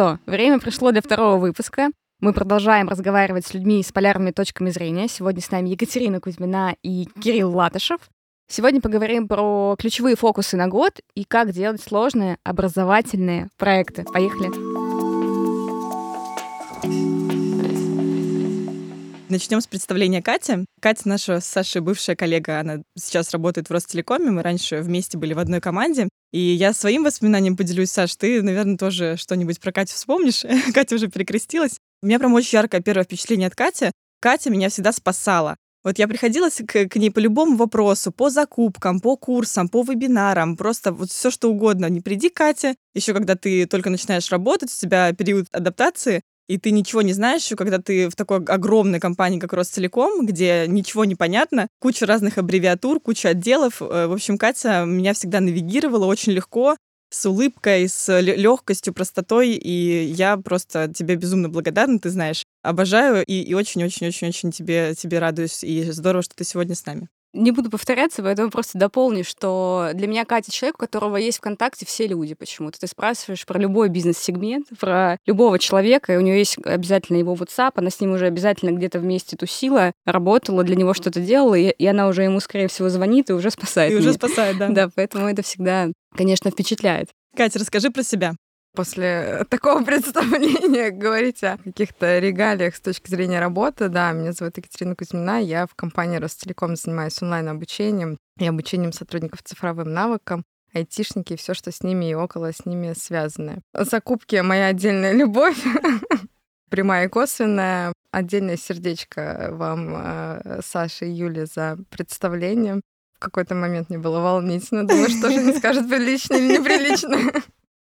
что, время пришло для второго выпуска. Мы продолжаем разговаривать с людьми с полярными точками зрения. Сегодня с нами Екатерина Кузьмина и Кирилл Латышев. Сегодня поговорим про ключевые фокусы на год и как делать сложные образовательные проекты. Поехали! Начнем с представления Кати. Катя наша с Сашей бывшая коллега, она сейчас работает в Ростелекоме, мы раньше вместе были в одной команде. И я своим воспоминанием поделюсь, Саш, ты, наверное, тоже что-нибудь про Катю вспомнишь. Катя уже перекрестилась. У меня прям очень яркое первое впечатление от Кати. Катя меня всегда спасала. Вот я приходила к, к ней по любому вопросу, по закупкам, по курсам, по вебинарам, просто вот все что угодно. Не приди, Катя, еще когда ты только начинаешь работать, у тебя период адаптации, и ты ничего не знаешь, когда ты в такой огромной компании, как Ростелеком, где ничего не понятно, куча разных аббревиатур, куча отделов. Э, в общем, Катя меня всегда навигировала очень легко, с улыбкой, с легкостью, простотой, и я просто тебе безумно благодарна, ты знаешь. Обожаю и очень-очень-очень-очень тебе, тебе радуюсь, и здорово, что ты сегодня с нами. Не буду повторяться, поэтому просто дополню, что для меня Катя человек, у которого есть ВКонтакте все люди почему-то. Ты спрашиваешь про любой бизнес-сегмент, про любого человека, и у нее есть обязательно его WhatsApp, она с ним уже обязательно где-то вместе тусила, работала, для него что-то делала, и, и она уже ему, скорее всего, звонит и уже спасает. И меня. уже спасает, да. Да, поэтому это всегда, конечно, впечатляет. Катя, расскажи про себя после такого представления говорить о каких-то регалиях с точки зрения работы. Да, меня зовут Екатерина Кузьмина, я в компании Ростелеком занимаюсь онлайн-обучением и обучением сотрудников цифровым навыкам айтишники и все, что с ними и около с ними связано. Закупки — моя отдельная любовь, прямая и косвенная. Отдельное сердечко вам, э, Саша и Юля, за представление. В какой-то момент мне было волнительно. Думаю, что же не скажет прилично или неприлично.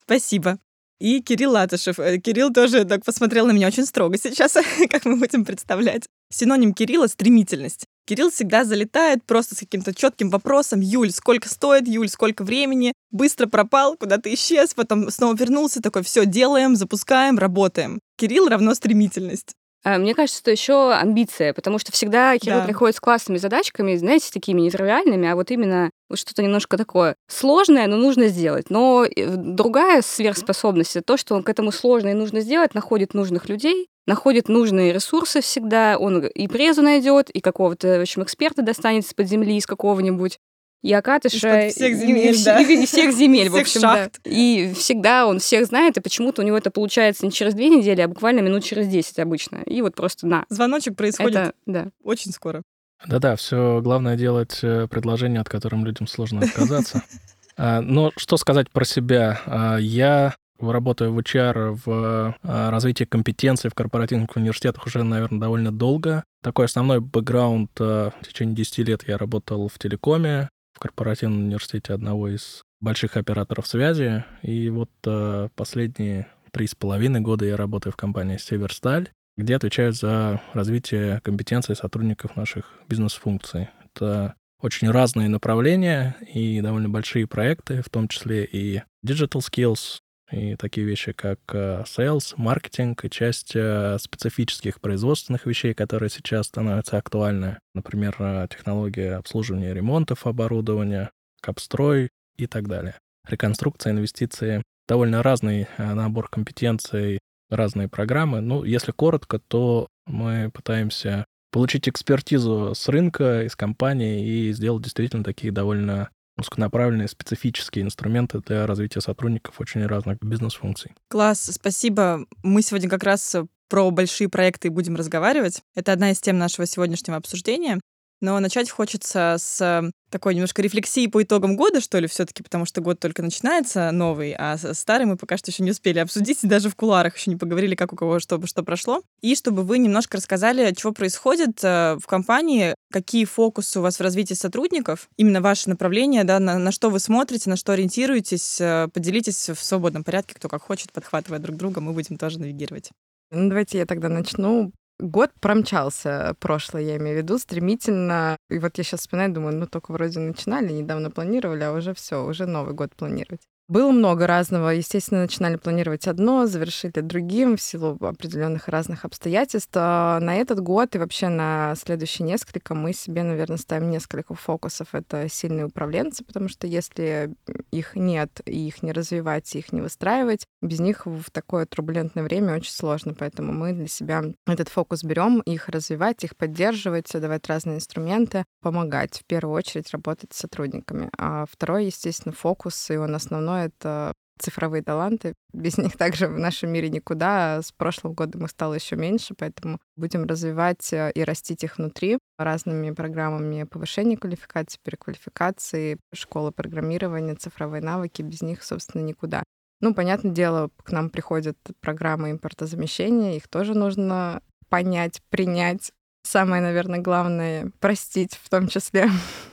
Спасибо и Кирилл Латышев. Э, Кирилл тоже так посмотрел на меня очень строго сейчас, как мы будем представлять. Синоним Кирилла — стремительность. Кирилл всегда залетает просто с каким-то четким вопросом. Юль, сколько стоит? Юль, сколько времени? Быстро пропал, куда-то исчез, потом снова вернулся, такой, все, делаем, запускаем, работаем. Кирилл равно стремительность. А, мне кажется, что еще амбиция, потому что всегда Кирилл да. приходит с классными задачками, знаете, такими нетривиальными, а вот именно вот что-то немножко такое сложное, но нужно сделать. Но э, другая сверхспособность — это то, что он к этому сложно и нужно сделать, находит нужных людей, находит нужные ресурсы всегда, он и презу найдет, и какого-то, в общем, эксперта достанет из-под земли, из какого-нибудь, и Акатыша... всех земель, и, да. И, и всех земель, в общем, шахт. да. И всегда он всех знает, и почему-то у него это получается не через две недели, а буквально минут через десять обычно. И вот просто на. Звоночек происходит это, да. очень скоро. Да-да, все главное делать э, предложение, от которым людям сложно отказаться. А, но что сказать про себя? А, я работаю в HR, в а, развитии компетенций в корпоративных университетах уже, наверное, довольно долго. Такой основной бэкграунд в течение 10 лет я работал в телекоме, в корпоративном университете одного из больших операторов связи. И вот э, последние три с половиной года я работаю в компании «Северсталь», где отвечаю за развитие компетенций сотрудников наших бизнес-функций. Это очень разные направления и довольно большие проекты, в том числе и digital skills, и такие вещи, как э, sales, маркетинг и часть э, специфических производственных вещей, которые сейчас становятся актуальны. Например, э, технология обслуживания ремонтов оборудования, капстрой и так далее. Реконструкция, инвестиции, довольно разный набор компетенций, разные программы. Ну, если коротко, то мы пытаемся получить экспертизу с рынка, из компании и сделать действительно такие довольно узконаправленные специфические инструменты для развития сотрудников очень разных бизнес-функций. Класс, спасибо. Мы сегодня как раз про большие проекты будем разговаривать. Это одна из тем нашего сегодняшнего обсуждения. Но начать хочется с э, такой немножко рефлексии по итогам года, что ли, все таки потому что год только начинается новый, а старый мы пока что еще не успели обсудить, и даже в куларах еще не поговорили, как у кого что, что прошло. И чтобы вы немножко рассказали, что происходит э, в компании, какие фокусы у вас в развитии сотрудников, именно ваше направление, да, на, на что вы смотрите, на что ориентируетесь, э, поделитесь в свободном порядке, кто как хочет, подхватывая друг друга, мы будем тоже навигировать. Ну, давайте я тогда начну. Год промчался, прошлый, я имею в виду, стремительно. И вот я сейчас вспоминаю, думаю, ну только вроде начинали, недавно планировали, а уже все, уже Новый год планировать. Было много разного. Естественно, начинали планировать одно, завершили другим в силу определенных разных обстоятельств. А на этот год и вообще на следующие несколько мы себе, наверное, ставим несколько фокусов. Это сильные управленцы, потому что если их нет, и их не развивать, и их не выстраивать, без них в такое турбулентное время очень сложно. Поэтому мы для себя этот фокус берем, их развивать, их поддерживать, давать разные инструменты, помогать в первую очередь работать с сотрудниками. А второй, естественно, фокус, и он основной это цифровые таланты. Без них также в нашем мире никуда. С прошлого года их стало еще меньше, поэтому будем развивать э, и растить их внутри разными программами повышения квалификации, переквалификации, школы программирования, цифровые навыки. Без них, собственно, никуда. Ну, понятное дело, к нам приходят программы импортозамещения, их тоже нужно понять, принять. Самое, наверное, главное — простить в том числе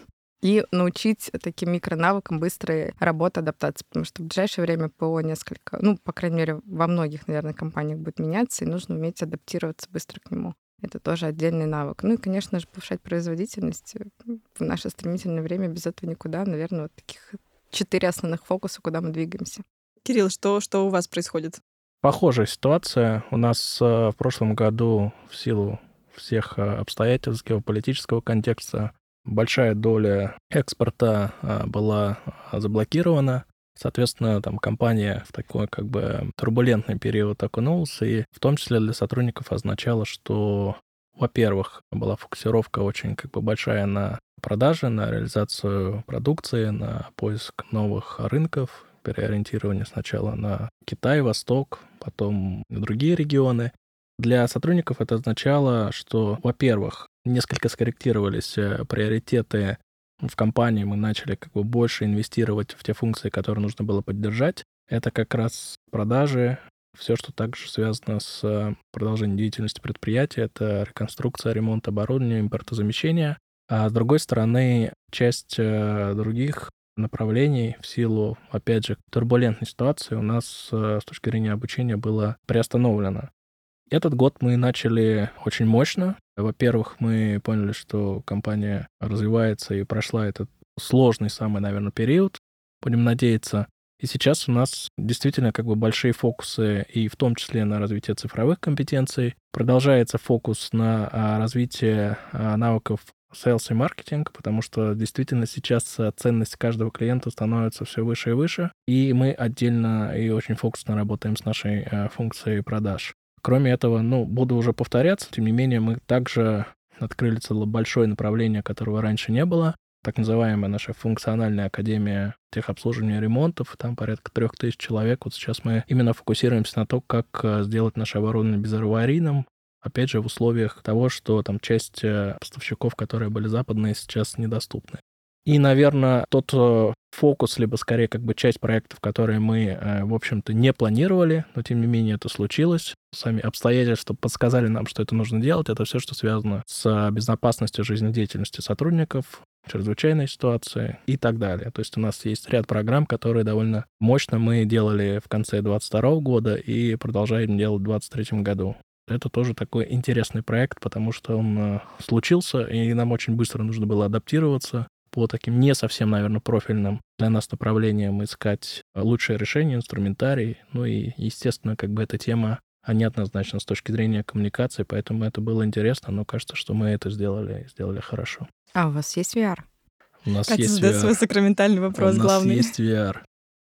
и научить таким микронавыкам быстрой работы, адаптации, потому что в ближайшее время ПО несколько, ну, по крайней мере, во многих, наверное, компаниях будет меняться, и нужно уметь адаптироваться быстро к нему. Это тоже отдельный навык. Ну и, конечно же, повышать производительность. В наше стремительное время без этого никуда. Наверное, вот таких четыре основных фокуса, куда мы двигаемся. Кирилл, что, что у вас происходит? Похожая ситуация. У нас э, в прошлом году в силу всех э, обстоятельств геополитического контекста большая доля экспорта а, была а, заблокирована. Соответственно, там компания в такой как бы турбулентный период окунулась, и в том числе для сотрудников означало, что, во-первых, была фокусировка очень как бы большая на продажи, на реализацию продукции, на поиск новых рынков, переориентирование сначала на Китай, Восток, потом на другие регионы. Для сотрудников это означало, что, во-первых, несколько скорректировались э, приоритеты в компании, мы начали как бы больше инвестировать в те функции, которые нужно было поддержать. Это как раз продажи, все, что также связано с э, продолжением деятельности предприятия, это реконструкция, ремонт оборудования, импортозамещение. А с другой стороны, часть э, других направлений в силу, опять же, турбулентной ситуации у нас с точки зрения обучения было приостановлено. Этот год мы начали очень мощно. Во-первых, мы поняли, что компания развивается и прошла этот сложный самый, наверное, период. Будем надеяться. И сейчас у нас действительно как бы большие фокусы и в том числе на развитие цифровых компетенций. Продолжается фокус на а, развитие а, навыков sales и маркетинг, потому что действительно сейчас ценность каждого клиента становится все выше и выше, и мы отдельно и очень фокусно работаем с нашей а, функцией продаж. Кроме этого, ну, буду уже повторяться, тем не менее, мы также открыли целое большое направление, которого раньше не было, так называемая наша функциональная академия техобслуживания ремонтов. Там порядка трех тысяч человек. Вот сейчас мы именно фокусируемся на том, как э, сделать наше оборудование безаварийным. Опять же, в условиях того, что там часть э, поставщиков, которые были западные, сейчас недоступны. И, наверное, тот э, фокус, либо скорее как бы часть проектов, которые мы, э, в общем-то, не планировали, но тем не менее это случилось. Сами обстоятельства подсказали нам, что это нужно делать. Это все, что связано с безопасностью жизнедеятельности сотрудников, чрезвычайной ситуации и так далее. То есть у нас есть ряд программ, которые довольно мощно мы делали в конце 2022 года и продолжаем делать в 2023 году. Это тоже такой интересный проект, потому что он э, случился, и нам очень быстро нужно было адаптироваться по таким не совсем, наверное, профильным для нас направлениям искать лучшее решение, инструментарий. Ну и, естественно, как бы эта тема а неоднозначно с точки зрения коммуникации, поэтому это было интересно, но кажется, что мы это сделали, сделали хорошо. А у вас есть VR? У нас Катя есть VR. свой сакраментальный вопрос у нас главный. есть VR.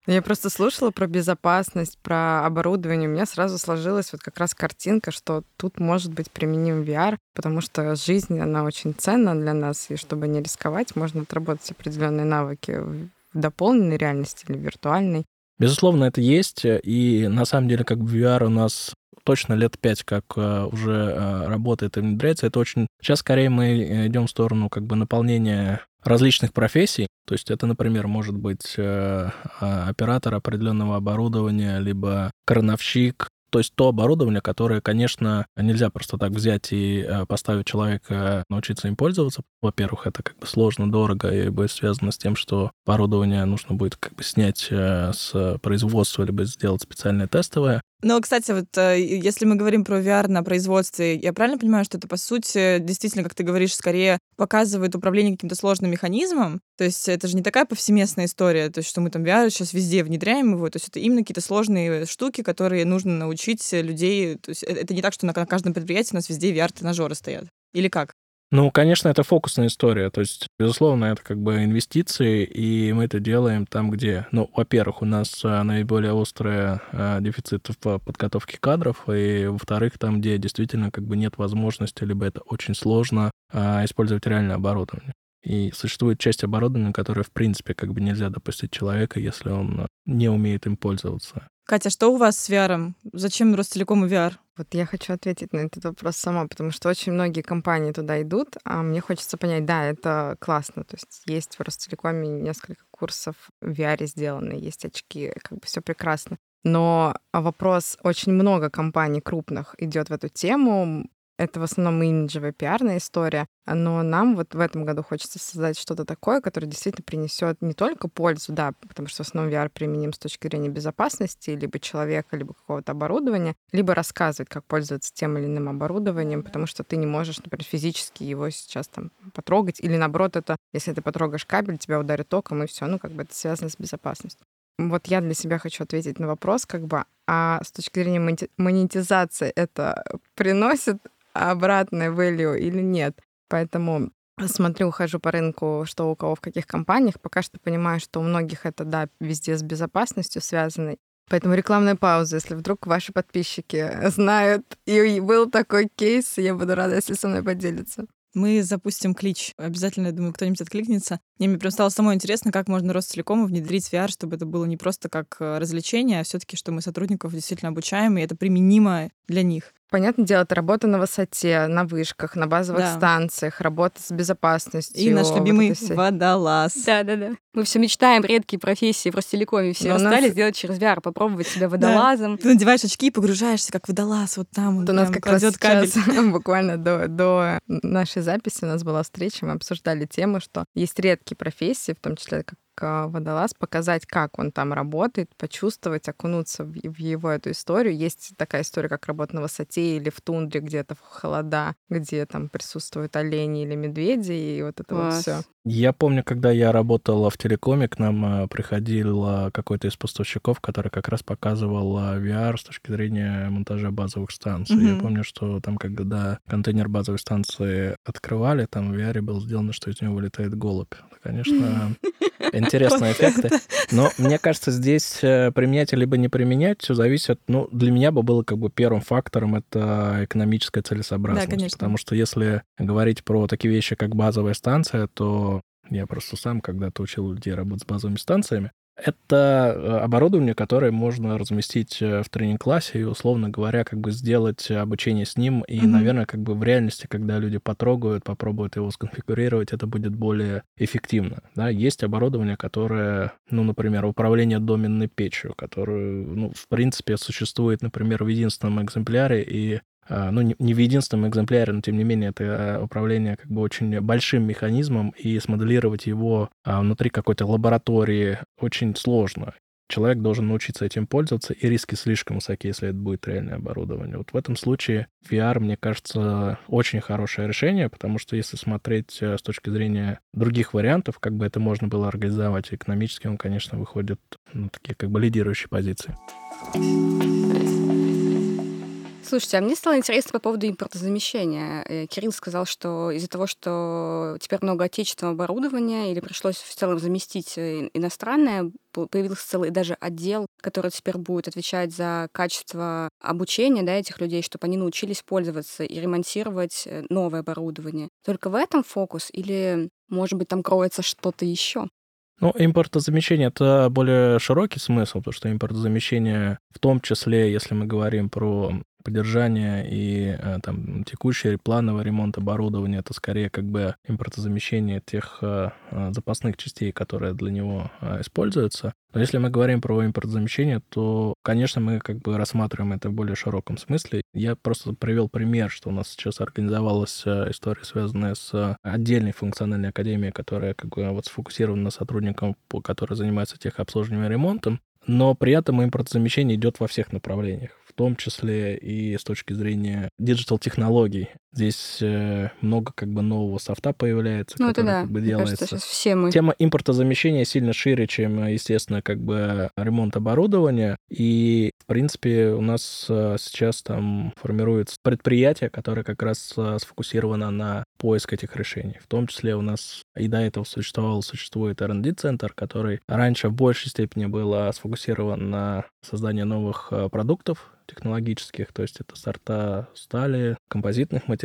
Я просто слушала про безопасность, про оборудование. У меня сразу сложилась вот как раз картинка, что тут может быть применим VR, потому что жизнь, она очень ценна для нас, и чтобы не рисковать, можно отработать определенные навыки в дополненной реальности или виртуальной. Безусловно, это есть, и на самом деле как бы VR у нас точно лет пять, как э, уже э, работает и внедряется. Это очень... Сейчас скорее мы идем в сторону как бы наполнения различных профессий. То есть это, например, может быть э, а, оператор определенного оборудования, либо крановщик, то есть то оборудование, которое, конечно, нельзя просто так взять и э, поставить человека научиться им пользоваться. Во-первых, это как бы сложно, дорого и будет связано с тем, что оборудование нужно будет как бы снять э, с производства, либо сделать специальное тестовое. Ну, кстати, вот э, если мы говорим про VR на производстве, я правильно понимаю, что это, по сути, действительно, как ты говоришь, скорее показывает управление каким-то сложным механизмом? То есть это же не такая повсеместная история, то есть что мы там VR сейчас везде внедряем его, то есть это именно какие-то сложные штуки, которые нужно научить людей. То есть э, это не так, что на каждом предприятии у нас везде VR-тренажеры стоят. Или как? Ну, конечно, это фокусная история. То есть, безусловно, это как бы инвестиции, и мы это делаем там, где, ну, во-первых, у нас а, наиболее острый а, дефицит в подготовке кадров, и, во-вторых, там, где действительно как бы нет возможности, либо это очень сложно а, использовать реальное оборудование. И существует часть оборудования, которое, в принципе, как бы нельзя допустить человека, если он не умеет им пользоваться. Катя, что у вас с VR? Зачем Ростелекому VR? Вот я хочу ответить на этот вопрос сама, потому что очень многие компании туда идут, а мне хочется понять, да, это классно, то есть есть в Ростелекоме несколько курсов в VR сделаны, есть очки, как бы все прекрасно. Но вопрос, очень много компаний крупных идет в эту тему, это в основном имиджевая пиарная история, но нам вот в этом году хочется создать что-то такое, которое действительно принесет не только пользу, да, потому что в основном VR применим с точки зрения безопасности либо человека, либо какого-то оборудования, либо рассказывать, как пользоваться тем или иным оборудованием, потому что ты не можешь, например, физически его сейчас там потрогать, или наоборот, это, если ты потрогаешь кабель, тебя ударит током, и все, ну, как бы это связано с безопасностью. Вот я для себя хочу ответить на вопрос, как бы, а с точки зрения монетизации это приносит обратное value или нет. Поэтому смотрю, хожу по рынку, что у кого в каких компаниях. Пока что понимаю, что у многих это, да, везде с безопасностью связано. Поэтому рекламная пауза. Если вдруг ваши подписчики знают, и был такой кейс, я буду рада, если со мной поделятся. Мы запустим клич. Обязательно, я думаю, кто-нибудь откликнется. Мне, мне прям стало самое интересно, как можно Ростелекому внедрить VR, чтобы это было не просто как э, развлечение, а все таки что мы сотрудников действительно обучаем, и это применимо для них. Понятное дело, это работа на высоте, на вышках, на базовых да. станциях, работа с безопасностью. И наш любимый вот водолаз. Да-да-да. Мы все мечтаем, редкие профессии в Ростелекоме все стали нас... сделать через VR, попробовать себя водолазом. Да. Ты надеваешь очки и погружаешься, как водолаз, вот там. Вот у нас как раз кабель. сейчас, буквально до, до нашей записи у нас была встреча, мы обсуждали тему, что есть редкие профессии, в том числе как водолаз, показать, как он там работает, почувствовать, окунуться в его эту историю. Есть такая история, как работа на высоте или в тундре где-то в холода, где там присутствуют олени или медведи, и вот это Класс. вот все. Я помню, когда я работал в телекоме, к нам э, приходил какой-то из поставщиков, который как раз показывал VR с точки зрения монтажа базовых станций. Mm-hmm. Я помню, что там, когда контейнер базовой станции открывали, там в VR был сделано, что из него вылетает голубь. Конечно, интересные эффекты. Но мне кажется, здесь э, применять либо не применять, все зависит. Ну, для меня бы было как бы первым фактором это экономическая целесообразность. Да, конечно. Потому что если говорить про такие вещи, как базовая станция, то я просто сам когда-то учил людей работать с базовыми станциями. Это э, оборудование, которое можно разместить э, в тренинг-классе и, условно говоря, как бы сделать обучение с ним. И, mm-hmm. наверное, как бы в реальности, когда люди потрогают, попробуют его сконфигурировать, это будет более эффективно. Да? Есть оборудование, которое, ну, например, управление доменной печью, которое, ну, в принципе, существует, например, в единственном экземпляре, и ну, не в единственном экземпляре, но тем не менее это а, управление как бы очень большим механизмом, и смоделировать его а, внутри какой-то лаборатории очень сложно. Человек должен научиться этим пользоваться, и риски слишком высоки, если это будет реальное оборудование. Вот в этом случае VR, мне кажется, очень хорошее решение, потому что если смотреть с точки зрения других вариантов, как бы это можно было организовать экономически, он, конечно, выходит на такие как бы лидирующие позиции. Слушайте, а мне стало интересно по поводу импортозамещения. Э, Кирилл сказал, что из-за того, что теперь много отечественного оборудования или пришлось в целом заместить э, иностранное, появился целый даже отдел, который теперь будет отвечать за качество обучения да, этих людей, чтобы они научились пользоваться и ремонтировать э, новое оборудование. Только в этом фокус или, может быть, там кроется что-то еще? Ну, импортозамещение — это более широкий смысл, потому что импортозамещение, в том числе, если мы говорим про поддержание и э, там текущий плановый ремонт оборудования это скорее как бы импортозамещение тех э, э, запасных частей, которые для него используются. Но если мы говорим про импортозамещение, то, конечно, мы как бы рассматриваем это в более широком смысле. Я просто привел пример, что у нас сейчас организовалась история, связанная с отдельной функциональной академией, которая как бы вот сфокусирована на сотрудниках, которые занимаются техобслуживанием и ремонтом. Но при этом импортозамещение идет во всех направлениях том числе и с точки зрения диджитал-технологий. Здесь э, много как бы нового софта появляется, ну, который да. как бы делается. Кажется, все мы. Тема импортозамещения сильно шире, чем, естественно, как бы ремонт оборудования. И, в принципе, у нас э, сейчас там формируется предприятие, которое как раз э, сфокусировано на поиск этих решений. В том числе у нас и до этого существовал, существует R&D-центр, который раньше в большей степени был сфокусирован на создание новых э, продуктов технологических, то есть это сорта стали, композитных материалов.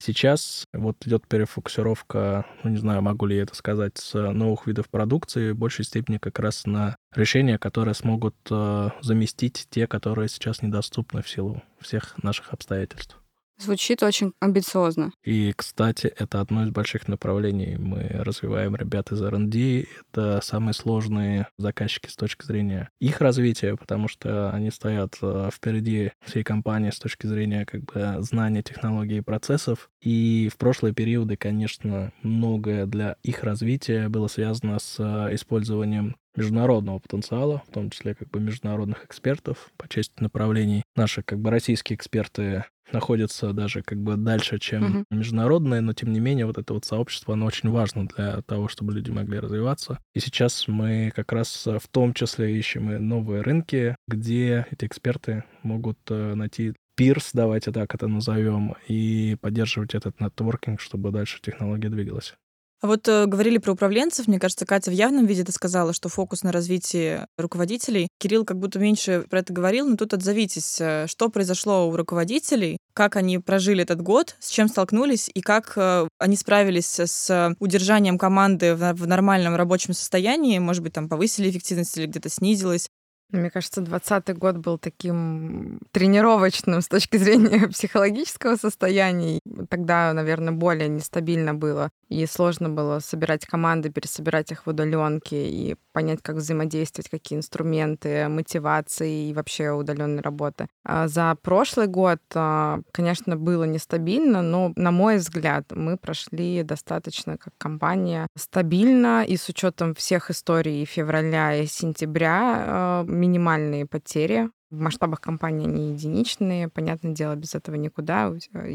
Сейчас вот идет перефокусировка, ну не знаю, могу ли я это сказать, с новых видов продукции, в большей степени как раз на решения, которые смогут э, заместить те, которые сейчас недоступны в силу всех наших обстоятельств. Звучит очень амбициозно. И, кстати, это одно из больших направлений. Мы развиваем ребят из R&D. Это самые сложные заказчики с точки зрения их развития, потому что они стоят э, впереди всей компании с точки зрения как бы знания технологий и процессов. И в прошлые периоды, конечно, многое для их развития было связано с э, использованием международного потенциала, в том числе как бы международных экспертов по части направлений. Наши как бы российские эксперты находятся даже как бы дальше, чем uh-huh. международные, но тем не менее вот это вот сообщество, оно очень важно для того, чтобы люди могли развиваться. И сейчас мы как раз в том числе ищем и новые рынки, где эти эксперты могут э, найти пирс, давайте так это назовем, и поддерживать этот нетворкинг, чтобы дальше технология двигалась. А вот э, говорили про управленцев. Мне кажется, Катя в явном виде это сказала, что фокус на развитии руководителей. Кирилл как будто меньше про это говорил, но тут отзовитесь. Э, что произошло у руководителей? Как они прожили этот год? С чем столкнулись? И как э, они справились с удержанием команды в, в нормальном рабочем состоянии? Может быть, там повысили эффективность или где-то снизилась? Мне кажется, двадцатый год был таким тренировочным с точки зрения психологического состояния. Тогда, наверное, более нестабильно было. И сложно было собирать команды, пересобирать их в удаленке и понять, как взаимодействовать, какие инструменты, мотивации и вообще удаленной работы. А за прошлый год, а, конечно, было нестабильно, но, на мой взгляд, мы прошли достаточно как компания стабильно и с учетом всех историй февраля и сентября а, минимальные потери. В масштабах компании они единичные. Понятное дело, без этого никуда.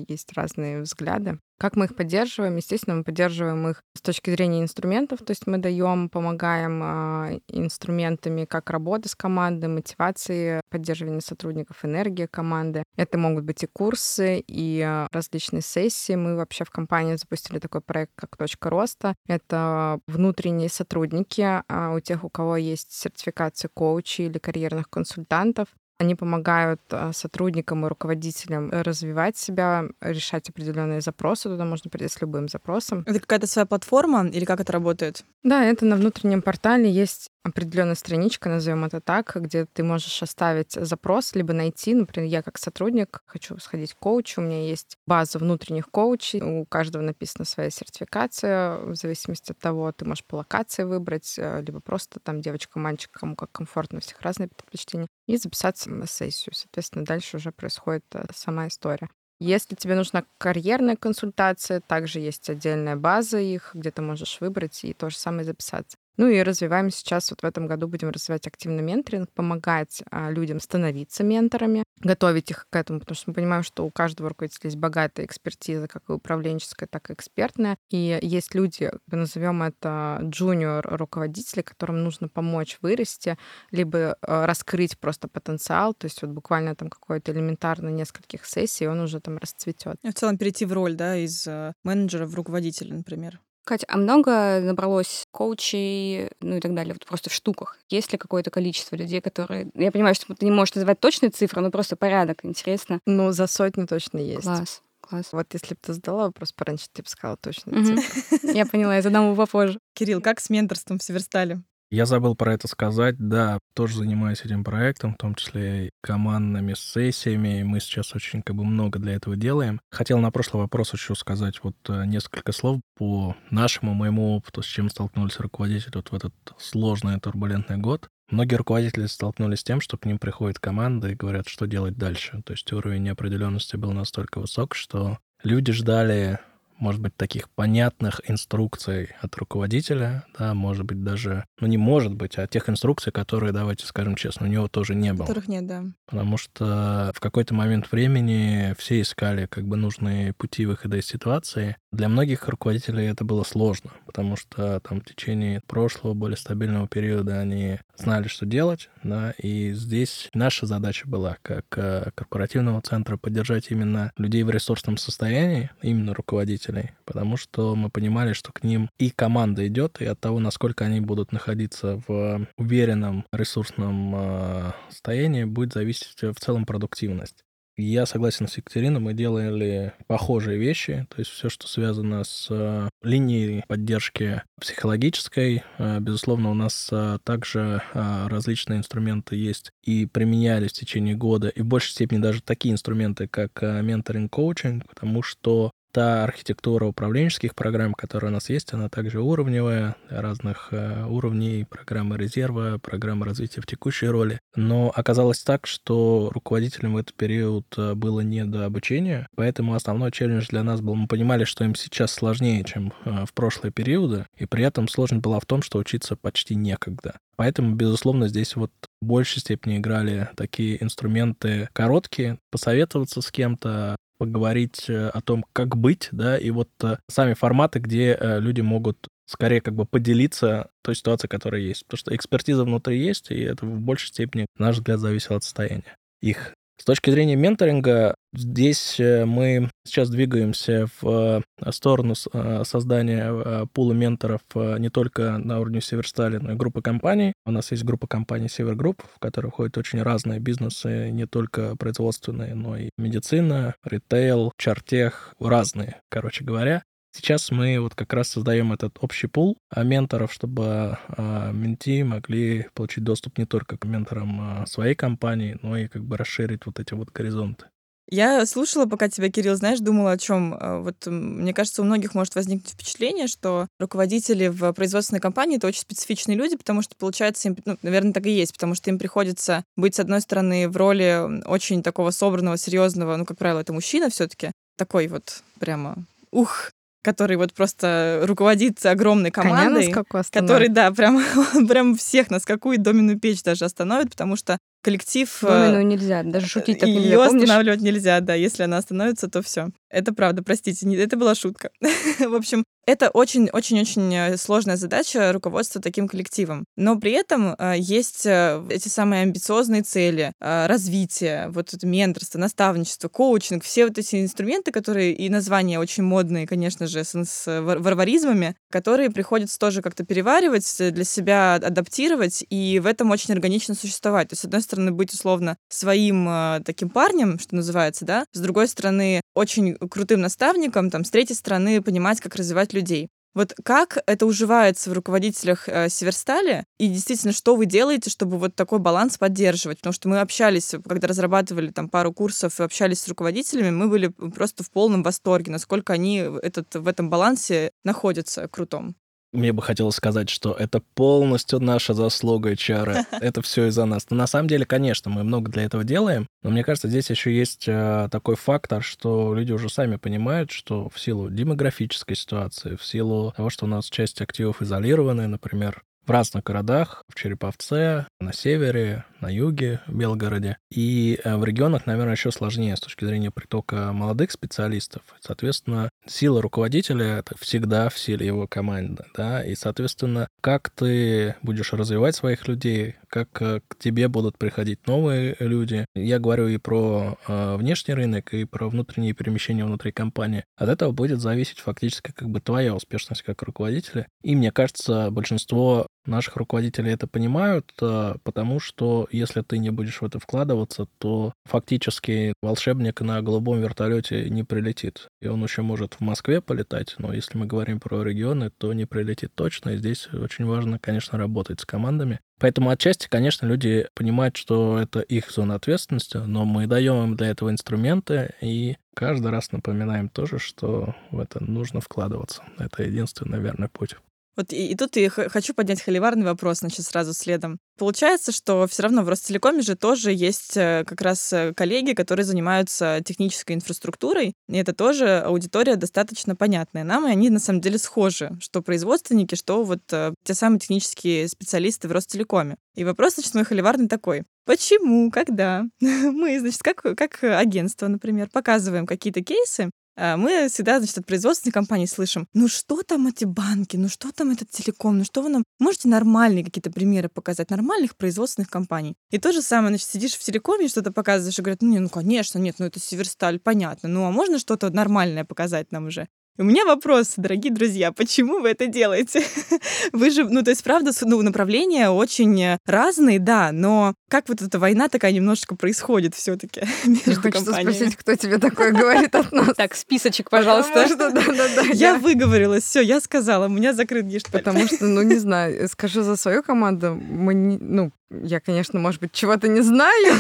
Есть разные взгляды. Как мы их поддерживаем? Естественно, мы поддерживаем их с точки зрения инструментов, то есть мы даем, помогаем э, инструментами как работы с командой, мотивации, поддерживания сотрудников, энергии команды. Это могут быть и курсы, и э, различные сессии. Мы вообще в компании запустили такой проект, как «Точка роста». Это внутренние сотрудники э, у тех, у кого есть сертификация коучей или карьерных консультантов. Они помогают а, сотрудникам и руководителям развивать себя, решать определенные запросы. Туда можно прийти с любым запросом. Это какая-то своя платформа или как это работает? Да, это на внутреннем портале есть определенная страничка, назовем это так, где ты можешь оставить запрос, либо найти, например, я как сотрудник хочу сходить к коучу, у меня есть база внутренних коучей, у каждого написана своя сертификация, в зависимости от того, ты можешь по локации выбрать, э, либо просто там девочка, мальчик, кому как комфортно, у всех разные предпочтения, и записаться на сессию. Соответственно, дальше уже происходит э, сама история. Если тебе нужна карьерная консультация, также есть отдельная база их, где ты можешь выбрать и то же самое записаться. Ну и развиваем сейчас, вот в этом году будем развивать активно менторинг, помогать а, людям становиться менторами, готовить их к этому, потому что мы понимаем, что у каждого руководителя есть богатая экспертиза, как и управленческая, так и экспертная. И есть люди, назовем это джуниор руководители, которым нужно помочь вырасти, либо а, раскрыть просто потенциал, то есть вот буквально там какое-то элементарно нескольких сессий, он уже там расцветет. В целом перейти в роль, да, из э, менеджера в руководителя, например. Катя, а много набралось коучей, ну и так далее, вот просто в штуках? Есть ли какое-то количество людей, которые... Я понимаю, что ты не можешь называть точные цифры, но просто порядок, интересно. Ну, за сотню точно есть. Класс. Класс. Вот если бы ты задала вопрос пораньше, ты бы сказала точно. Я поняла, я задам его попозже. Кирилл, как с менторством в Северстале? Я забыл про это сказать. Да, тоже занимаюсь этим проектом, в том числе и командными сессиями. И мы сейчас очень как бы много для этого делаем. Хотел на прошлый вопрос еще сказать вот э, несколько слов по нашему, моему опыту, с чем столкнулись руководители вот в этот сложный, турбулентный год. Многие руководители столкнулись с тем, что к ним приходит команда и говорят, что делать дальше. То есть уровень неопределенности был настолько высок, что люди ждали может быть, таких понятных инструкций от руководителя, да, может быть, даже, ну не может быть, а тех инструкций, которые, давайте скажем честно, у него тоже не было. Которых нет, да. Потому что в какой-то момент времени все искали как бы нужные пути выхода из ситуации. Для многих руководителей это было сложно, потому что там в течение прошлого, более стабильного периода они знали, что делать, да, и здесь наша задача была как э, корпоративного центра поддержать именно людей в ресурсном состоянии, именно руководителей, потому что мы понимали, что к ним и команда идет, и от того, насколько они будут находиться в уверенном ресурсном э, состоянии, будет зависеть в целом продуктивность. Я согласен с Екатериной, мы делали похожие вещи, то есть все, что связано с э, линией поддержки психологической. Э, безусловно, у нас э, также различные инструменты есть и применялись в течение года, и в большей степени даже такие инструменты, как менторинг-коучинг, потому что та архитектура управленческих программ, которая у нас есть, она также уровневая, разных э, уровней, программы резерва, программы развития в текущей роли. Но оказалось так, что руководителям в этот период э, было не до обучения, поэтому основной челлендж для нас был, мы понимали, что им сейчас сложнее, чем э, в прошлые периоды, и при этом сложность была в том, что учиться почти некогда. Поэтому, безусловно, здесь вот в большей степени играли такие инструменты короткие, посоветоваться с кем-то, поговорить э, о том, как быть, да, и вот э, сами форматы, где э, люди могут скорее как бы поделиться той ситуацией, которая есть. Потому что экспертиза внутри есть, и это в большей степени, на наш взгляд, зависит от состояния их. С точки зрения менторинга, здесь э, мы сейчас двигаемся в э, сторону э, создания пула менторов не только на уровне Северстали, но и группы компаний. У нас есть группа компаний Север Групп, в которой входят очень разные бизнесы, не только производственные, но и медицина, ритейл, HR Tech, разные, короче говоря. Сейчас мы вот как раз создаем этот общий пул а, менторов, чтобы а, менти могли получить доступ не только к менторам а, своей компании, но и как бы расширить вот эти вот горизонты. Я слушала, пока тебя, Кирилл, знаешь, думала о чем. Вот мне кажется, у многих может возникнуть впечатление, что руководители в производственной компании это очень специфичные люди, потому что получается им, ну, наверное, так и есть, потому что им приходится быть, с одной стороны, в роли очень такого собранного, серьезного, ну, как правило, это мужчина все-таки, такой вот прямо ух, который вот просто руководит огромной командой, который, да, прям, прям всех на скаку и доменную печь даже остановит, потому что коллектив... Доменную э, нельзя, даже шутить так нельзя, Ее останавливать нельзя, да, если она остановится, то все. Это правда, простите, это была шутка. В общем, это очень-очень-очень э, сложная задача руководства таким коллективом. Но при этом э, есть эти самые амбициозные цели, развитие, вот это менторство, наставничество, коучинг, все вот эти инструменты, которые и названия очень модные, конечно же, с, с варваризмами, которые приходится тоже как-то переваривать, для себя адаптировать и в этом очень органично существовать. То есть, с одной стороны, быть условно своим таким парнем, что называется, да, с другой стороны, очень крутым наставником, там, с третьей стороны, понимать, как развивать людей. Вот как это уживается в руководителях э, Северстали? И действительно, что вы делаете, чтобы вот такой баланс поддерживать? Потому что мы общались, когда разрабатывали там пару курсов и общались с руководителями, мы были просто в полном восторге, насколько они этот, в этом балансе находятся крутом. Мне бы хотелось сказать, что это полностью наша заслуга HR. Это все из-за нас. Но на самом деле, конечно, мы много для этого делаем. Но мне кажется, здесь еще есть э, такой фактор, что люди уже сами понимают, что в силу демографической ситуации, в силу того, что у нас часть активов изолированы, например, в разных городах, в Череповце, на севере, на юге, в Белгороде. И э, в регионах, наверное, еще сложнее с точки зрения притока молодых специалистов. Соответственно, сила руководителя — это всегда в силе его команды, да, и, соответственно, как ты будешь развивать своих людей, как э, к тебе будут приходить новые люди. Я говорю и про э, внешний рынок, и про внутренние перемещения внутри компании. От этого будет зависеть фактически как бы твоя успешность как руководителя. И мне кажется, большинство наших руководителей это понимают, э, потому что если ты не будешь в это вкладываться, то фактически волшебник на голубом вертолете не прилетит. И он еще может в Москве полетать, но если мы говорим про регионы, то не прилетит точно. И здесь очень важно, конечно, работать с командами. Поэтому отчасти, конечно, люди понимают, что это их зона ответственности, но мы даем им для этого инструменты и каждый раз напоминаем тоже, что в это нужно вкладываться. Это единственный верный путь. Вот и, и тут я хочу поднять холиварный вопрос, значит, сразу следом. Получается, что все равно в Ростелекоме же тоже есть э, как раз э, коллеги, которые занимаются технической инфраструктурой, и это тоже аудитория достаточно понятная нам, и они на самом деле схожи, что производственники, что вот э, те самые технические специалисты в Ростелекоме. И вопрос, значит, мой холиварный такой. Почему, когда мы, значит, как, как агентство, например, показываем какие-то кейсы, мы всегда, значит, от производственной компании слышим, ну что там эти банки, ну что там этот телеком, ну что вы нам... Можете нормальные какие-то примеры показать, нормальных производственных компаний? И то же самое, значит, сидишь в телекоме, что-то показываешь и говорят, ну, не, ну конечно, нет, ну это Северсталь, понятно, ну а можно что-то нормальное показать нам уже? У меня вопрос, дорогие друзья, почему вы это делаете? Вы же, ну, то есть, правда, ну, направления очень разные, да, но как вот эта война такая немножечко происходит все таки между Хочется компаниями? спросить, кто тебе такое говорит от нас. Так, списочек, пожалуйста. да, да, да. Я выговорилась, все, я сказала, у меня закрыт гештальт. Потому что, ну, не знаю, скажу за свою команду, мы, ну, я, конечно, может быть, чего-то не знаю.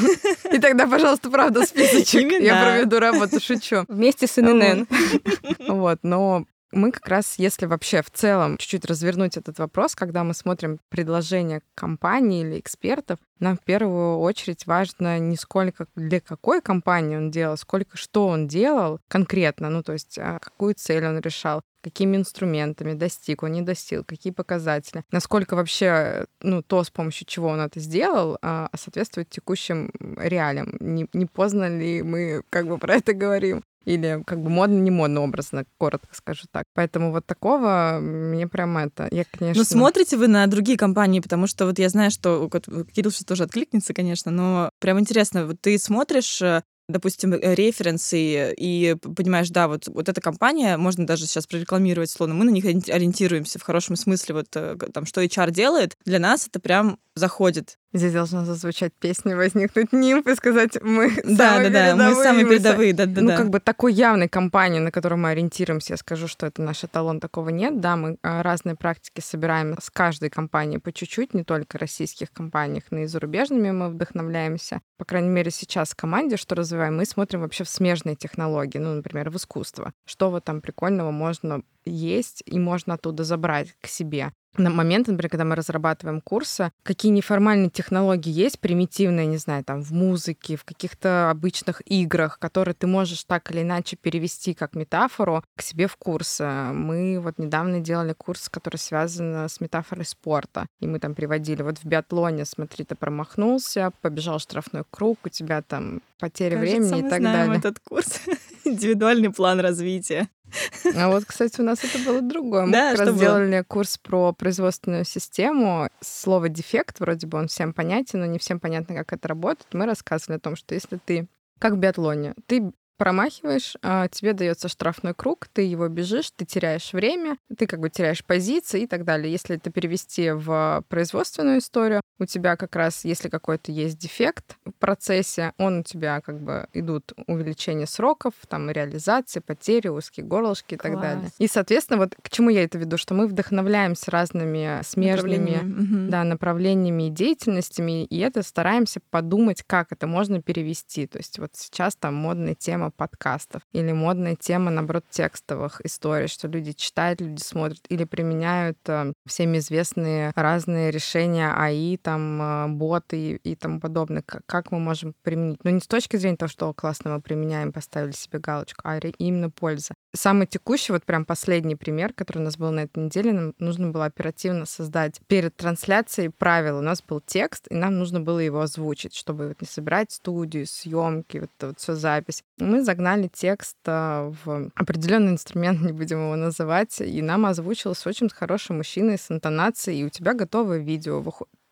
И тогда, пожалуйста, правда, списочек. Я проведу работу, шучу. Вместе с ННН. Вот, но мы как раз, если вообще в целом чуть-чуть развернуть этот вопрос, когда мы смотрим предложения компании или экспертов, нам в первую очередь важно не сколько для какой компании он делал, сколько что он делал конкретно, ну то есть а, какую цель он решал, какими инструментами достиг он, не достиг, какие показатели, насколько вообще ну, то, с помощью чего он это сделал, а, соответствует текущим реалиям. Не, не поздно ли мы как бы про это говорим? Или как бы модно, не модно, образно, коротко скажу так. Поэтому вот такого мне прям это... Я, конечно... Ну, смотрите вы на другие компании, потому что вот я знаю, что... Кирилл сейчас тоже откликнется, конечно, но прям интересно, вот ты смотришь э, допустим, э, референсы, и понимаешь, да, вот, вот эта компания, можно даже сейчас прорекламировать, словно мы на них ориентируемся в хорошем смысле, вот э, там, что HR делает, для нас это прям заходит. Здесь должна зазвучать песня, возникнуть нимф и сказать, мы да, самые да, да, мы самые передовые, да, да, Ну, да. как бы такой явной компании, на которую мы ориентируемся, я скажу, что это наш эталон, такого нет. Да, мы а, разные практики собираем с каждой компанией по чуть-чуть, не только российских компаниях, но и зарубежными мы вдохновляемся. По крайней мере, сейчас в команде, что развиваем, мы смотрим вообще в смежные технологии, ну, например, в искусство. Что вот там прикольного можно есть и можно оттуда забрать к себе на момент, например, когда мы разрабатываем курсы, какие неформальные технологии есть, примитивные, не знаю, там, в музыке, в каких-то обычных играх, которые ты можешь так или иначе перевести как метафору к себе в курс. Мы вот недавно делали курс, который связан с метафорой спорта, и мы там приводили, вот в биатлоне, смотри, ты промахнулся, побежал штрафной круг, у тебя там потеря Кажется, времени и так знаем далее. этот курс. Индивидуальный план развития. А вот, кстати, у нас это было другое. Мы да, как раз сделали курс про производственную систему. Слово «дефект», вроде бы он всем понятен, но не всем понятно, как это работает. Мы рассказывали о том, что если ты как в биатлоне. Ты промахиваешь, а, тебе дается штрафной круг, ты его бежишь, ты теряешь время, ты как бы теряешь позиции и так далее. Если это перевести в производственную историю, у тебя как раз, если какой-то есть дефект в процессе, он у тебя как бы идут увеличение сроков, там реализации, потери, узкие горлышки и Класс. так далее. И, соответственно, вот к чему я это веду, что мы вдохновляемся разными смежными направлениями, да, направлениями и деятельностями, и это стараемся подумать, как это можно перевести. То есть вот сейчас там модная тема тема подкастов или модная тема, наоборот, текстовых историй, что люди читают, люди смотрят или применяют э, всеми известные разные решения АИ, там, э, боты и, и тому подобное. Как, мы можем применить? Ну, не с точки зрения того, что классно мы применяем, поставили себе галочку, а именно польза. Самый текущий, вот прям последний пример, который у нас был на этой неделе, нам нужно было оперативно создать перед трансляцией правила. У нас был текст, и нам нужно было его озвучить, чтобы вот не собирать студию, съемки, вот, вот все запись загнали текст а, в определенный инструмент, не будем его называть, и нам озвучился очень хороший мужчина с интонацией, и у тебя готовое видео.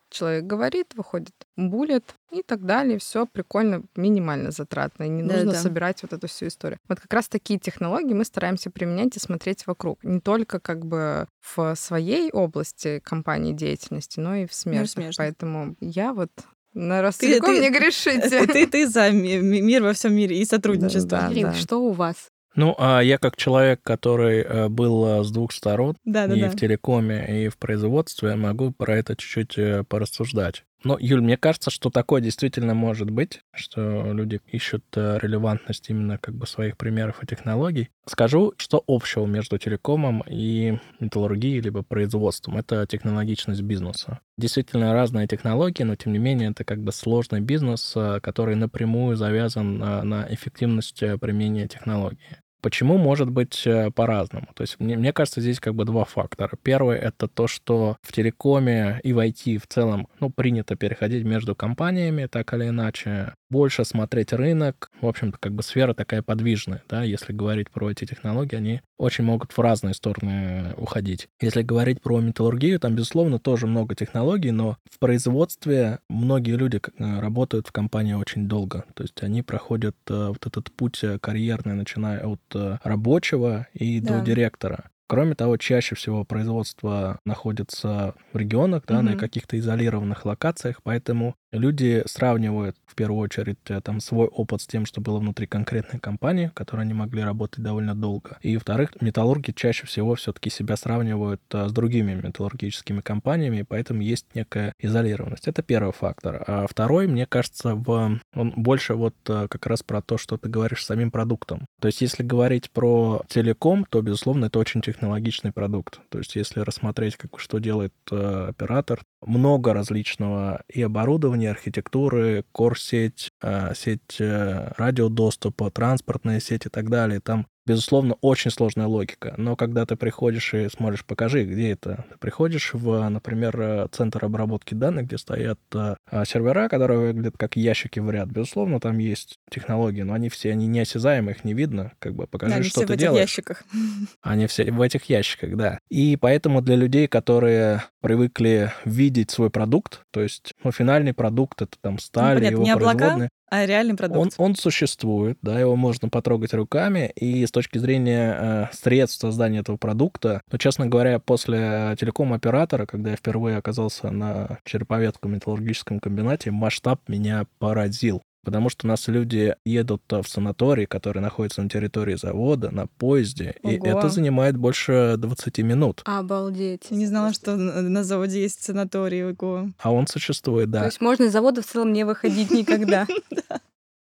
Человек говорит, выходит буллет и так далее. Все прикольно, минимально затратно. И не да, нужно да. собирать вот эту всю историю. Вот как раз такие технологии мы стараемся применять и смотреть вокруг. Не только как бы в своей области компании деятельности, но и в смежных. Поэтому я вот на Ростелеком не грешите. Ты, ты за мир во всем мире и сотрудничество. Да, да, да. Что у вас? Ну, а я как человек, который э, был э, с двух сторон, да, да, и да. в телекоме, и в производстве, могу про это чуть-чуть э, порассуждать. Ну, Юль, мне кажется, что такое действительно может быть, что люди ищут э, релевантность именно как бы своих примеров и технологий. Скажу, что общего между телекомом и металлургией либо производством. Это технологичность бизнеса. Действительно разные технологии, но тем не менее это как бы сложный бизнес, э, который напрямую завязан на эффективность э, применения технологии. Почему может быть э, по-разному? То есть мне, мне кажется, здесь как бы два фактора. Первый — это то, что в телекоме и в IT в целом ну, принято переходить между компаниями так или иначе больше смотреть рынок. В общем-то, как бы сфера такая подвижная, да, если говорить про эти технологии, они очень могут в разные стороны уходить. Если говорить про металлургию, там, безусловно, тоже много технологий, но в производстве многие люди э, работают в компании очень долго. То есть они проходят э, вот этот путь э, карьерный, начиная от рабочего и да. до директора. Кроме того, чаще всего производство находится в регионах, да, mm-hmm. на каких-то изолированных локациях, поэтому люди сравнивают в первую очередь э, там свой опыт с тем, что было внутри конкретной компании, в которой они могли работать довольно долго. И, во-вторых, металлурги чаще всего все-таки себя сравнивают э, с другими металлургическими компаниями, поэтому есть некая изолированность. Это первый фактор. А второй, мне кажется, в... он больше вот э, как раз про то, что ты говоришь самим продуктом. То есть если говорить про телеком, то, безусловно, это очень технологичный продукт. То есть если рассмотреть, как, что делает оператор, много различного и оборудования, архитектуры, кор-сеть, э, сеть э, радиодоступа, транспортная сеть и так далее. Там безусловно, очень сложная логика. Но когда ты приходишь и смотришь, покажи, где это. Ты приходишь в, например, центр обработки данных, где стоят а, сервера, которые выглядят как ящики в ряд. Безусловно, там есть технологии, но они все, они неосязаемы, их не видно. Как бы покажи, да, что ты делаешь. в этих ящиках. Они все в этих ящиках, да. И поэтому для людей, которые привыкли видеть свой продукт, то есть, ну, финальный продукт — это там сталь, ну, понятно, его не облака, а реальный продукт. Он, он существует, да, его можно потрогать руками, и с точки зрения э, средств создания этого продукта, но, честно говоря, после телеком-оператора, когда я впервые оказался на Череповецком металлургическом комбинате, масштаб меня поразил. Потому что у нас люди едут в санаторий, который находится на территории завода, на поезде, Ого. и это занимает больше 20 минут. Обалдеть. Я не знала, что на заводе есть санаторий. Ого. А он существует, да. То есть можно из завода в целом не выходить никогда.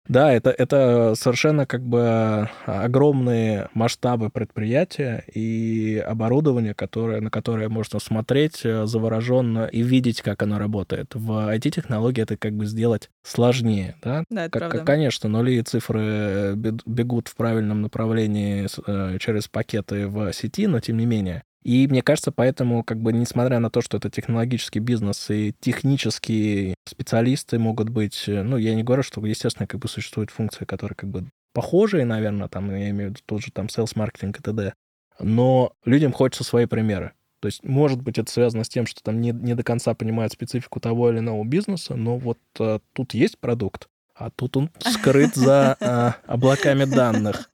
Да, это, это совершенно как бы огромные масштабы предприятия и оборудование, которое, на которое можно смотреть э, завороженно и видеть, как оно работает. В IT-технологии это как бы сделать сложнее. Да, да это как, правда. Конечно, нули и цифры бегут в правильном направлении э, через пакеты в сети, но тем не менее и мне кажется, поэтому, как бы, несмотря на то, что это технологический бизнес и технические специалисты могут быть, э, ну, я не говорю, что, естественно, как бы существуют функции, которые как бы похожие, наверное, там, я имею в виду тот же там sales маркетинг и т.д., но людям хочется свои примеры. То есть, может быть, это связано с тем, что там не, не до конца понимают специфику того или иного бизнеса, но вот а, тут есть продукт, а тут он скрыт за а, облаками данных.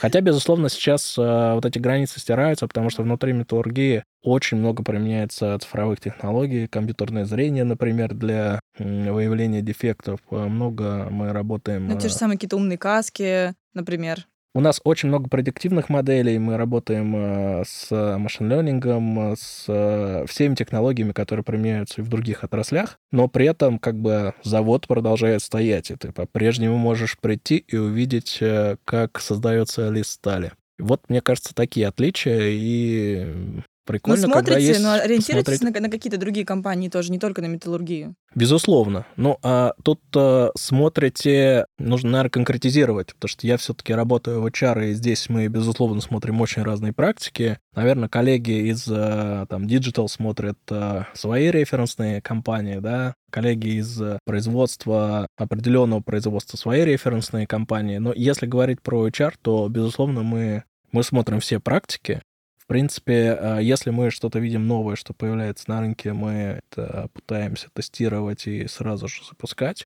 Хотя, безусловно, сейчас э, вот эти границы стираются, потому что внутри металлургии очень много применяется цифровых технологий, компьютерное зрение, например, для выявления дефектов. Э, много мы работаем... Ну, те же э, самые какие-то умные каски, например. У нас очень много предиктивных моделей, мы работаем э, с машин-лернингом, с э, всеми технологиями, которые применяются и в других отраслях, но при этом как бы завод продолжает стоять, и ты по-прежнему можешь прийти и увидеть, э, как создается лист стали. Вот, мне кажется, такие отличия, и Прикольно, ну, смотрите, когда есть... но ориентируйтесь на, на какие-то другие компании тоже, не только на металлургию. Безусловно. Ну, а тут а, смотрите, нужно, наверное, конкретизировать, потому что я все-таки работаю в HR, и здесь мы, безусловно, смотрим очень разные практики. Наверное, коллеги из а, там Digital смотрят а, свои референсные компании, да, коллеги из производства, определенного производства свои референсные компании. Но если говорить про HR, то, безусловно, мы мы смотрим все практики, принципе, а, если мы что-то видим новое, что появляется на рынке, мы это пытаемся тестировать и сразу же запускать.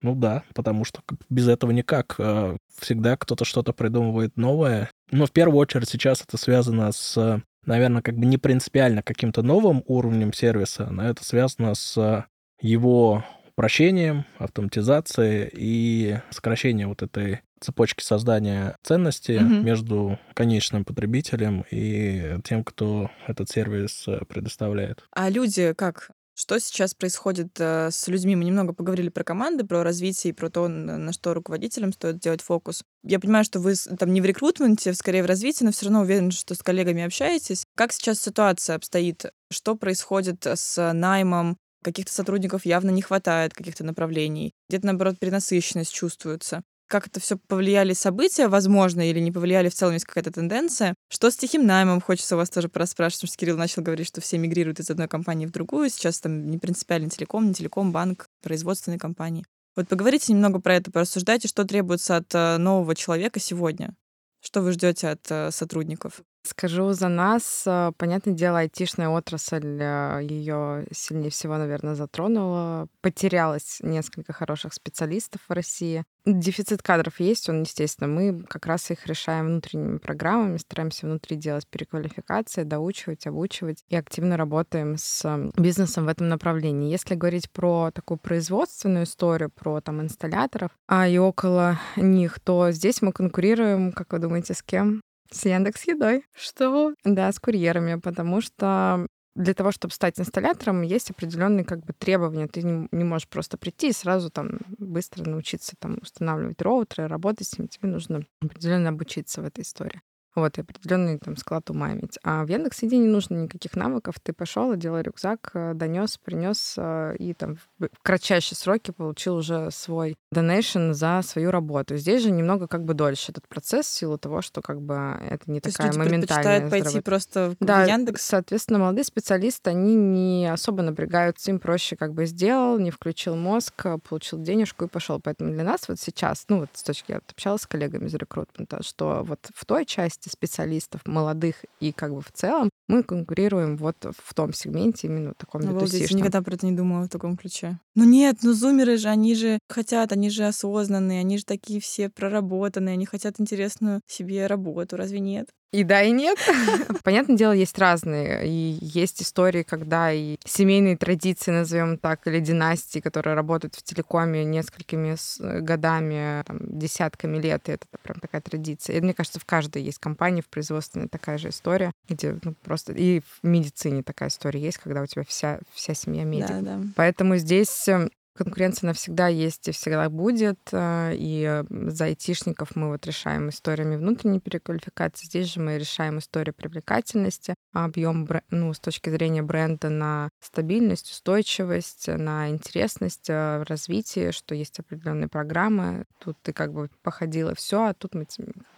Ну да, потому что без этого никак. А, всегда кто-то что-то придумывает новое. Но в первую очередь сейчас это связано с, наверное, как бы не принципиально каким-то новым уровнем сервиса, но это связано с его упрощением, автоматизацией и сокращением вот этой цепочки создания ценности угу. между конечным потребителем и тем, кто этот сервис э, предоставляет. А люди как Что сейчас происходит э, с людьми? Мы немного поговорили про команды, про развитие и про то, на что руководителям стоит делать фокус. Я понимаю, что вы там не в рекрутменте, скорее в развитии, но все равно уверен, что с коллегами общаетесь. Как сейчас ситуация обстоит? Что происходит с наймом? Каких-то сотрудников явно не хватает, каких-то направлений. Где-то, наоборот, перенасыщенность чувствуется как это все повлияли события, возможно, или не повлияли, в целом есть какая-то тенденция. Что с тихим наймом, хочется у вас тоже пораспрашивать, потому что Кирилл начал говорить, что все мигрируют из одной компании в другую, сейчас там не принципиально телеком, не телеком, банк, производственные компании. Вот поговорите немного про это, порассуждайте, что требуется от э, нового человека сегодня. Что вы ждете от э, сотрудников? Скажу за нас, э, понятное дело, айтишная отрасль ее сильнее всего, наверное, затронула. Потерялось несколько хороших специалистов в России. Дефицит кадров есть, он, естественно. Мы как раз их решаем внутренними программами, стараемся внутри делать переквалификации, доучивать, обучивать и активно работаем с бизнесом в этом направлении. Если говорить про такую производственную историю, про там инсталляторов, а и около них, то здесь мы конкурируем, как вы думаете, с кем? С Яндекс Едой. Что? Да, с курьерами, потому что для того, чтобы стать инсталлятором, есть определенные как бы требования. Ты не, не можешь просто прийти и сразу там быстро научиться там устанавливать роутеры, работать с ним. Тебе нужно определенно обучиться в этой истории. Вот, и определенный там склад ума иметь. А в Яндекс.Иди не нужно никаких навыков. Ты пошел, одел рюкзак, э, донес, принес э, и там в кратчайшие сроки получил уже свой донейшн за свою работу. Здесь же немного как бы дольше этот процесс в силу того, что как бы это не То такая есть люди моментальная пойти просто в да, Яндекс? соответственно, молодые специалисты, они не особо напрягаются, им проще как бы сделал, не включил мозг, получил денежку и пошел. Поэтому для нас вот сейчас, ну вот с точки, я общалась с коллегами из рекрутмента, что вот в той части специалистов молодых и как бы в целом мы конкурируем вот в том сегменте именно таком ну, Я никогда про это не думала в таком ключе. Ну нет, ну зумеры же, они же хотят, они же осознанные, они же такие все проработанные, они хотят интересную себе работу, разве нет? И да, и нет. Понятное дело, есть разные. И есть истории, когда и семейные традиции, назовем так, или династии, которые работают в телекоме несколькими годами, там, десятками лет, и это прям такая традиция. И мне кажется, в каждой есть компании, в производственной такая же история, где ну, просто... И в медицине такая история есть, когда у тебя вся, вся семья медик. Да, да. Поэтому здесь эм, Конкуренция навсегда есть и всегда будет. Э, и за айтишников мы вот решаем историями внутренней переквалификации. Здесь же мы решаем историю привлекательности, объем ну, с точки зрения бренда на стабильность, устойчивость, на интересность, э, развитие, что есть определенные программы. Тут ты как бы походила все, а тут мы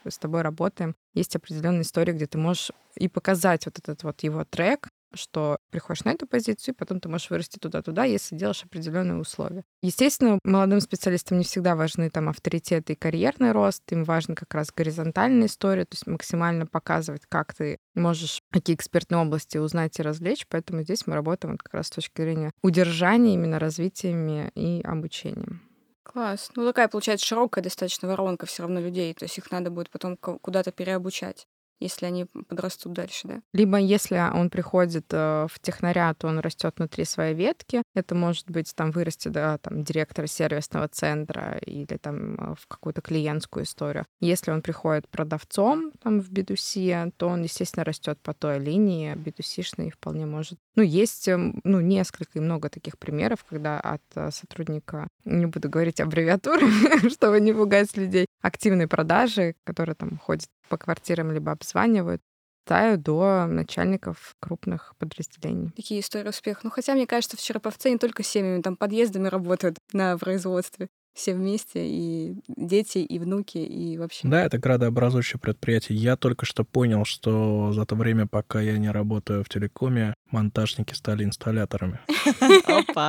с тобой работаем. Есть определенная история, где ты можешь и показать вот этот вот его трек, что приходишь на эту позицию, и потом ты можешь вырасти туда-туда, если делаешь определенные условия. Естественно, молодым специалистам не всегда важны там авторитеты и карьерный рост, им важна как раз горизонтальная история, то есть максимально показывать, как ты можешь какие экспертные области узнать и развлечь, поэтому здесь мы работаем как раз с точки зрения удержания именно развитиями и обучением. Класс. Ну, такая, получается, широкая достаточно воронка все равно людей. То есть их надо будет потом куда-то переобучать если они подрастут дальше, да? Либо если он приходит э, в технаря, то он растет внутри своей ветки. Это может быть там вырасти до там, директора сервисного центра или там э, в какую-то клиентскую историю. Если он приходит продавцом там в B2C, то он, естественно, растет по той линии. B2C-шный вполне может. Ну, есть эм, ну, несколько и много таких примеров, когда от э, сотрудника, не буду говорить аббревиатуры, чтобы не пугать людей, активной продажи, которые там ходят по квартирам либо обзванивают, таю до начальников крупных подразделений. Такие истории успеха. Ну, хотя, мне кажется, в Череповце не только семьями, там подъездами работают на производстве все вместе, и дети, и внуки, и вообще. Да, это градообразующее предприятие. Я только что понял, что за то время, пока я не работаю в телекоме, монтажники стали инсталляторами.